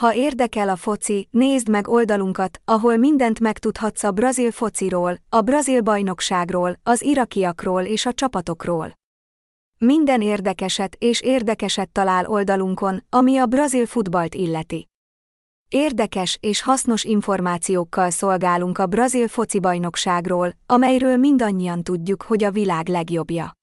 Ha érdekel a foci, nézd meg oldalunkat, ahol mindent megtudhatsz a brazil fociról, a brazil bajnokságról, az irakiakról és a csapatokról. Minden érdekeset és érdekeset talál oldalunkon, ami a brazil futballt illeti. Érdekes és hasznos információkkal szolgálunk a brazil foci bajnokságról, amelyről mindannyian tudjuk, hogy a világ legjobbja.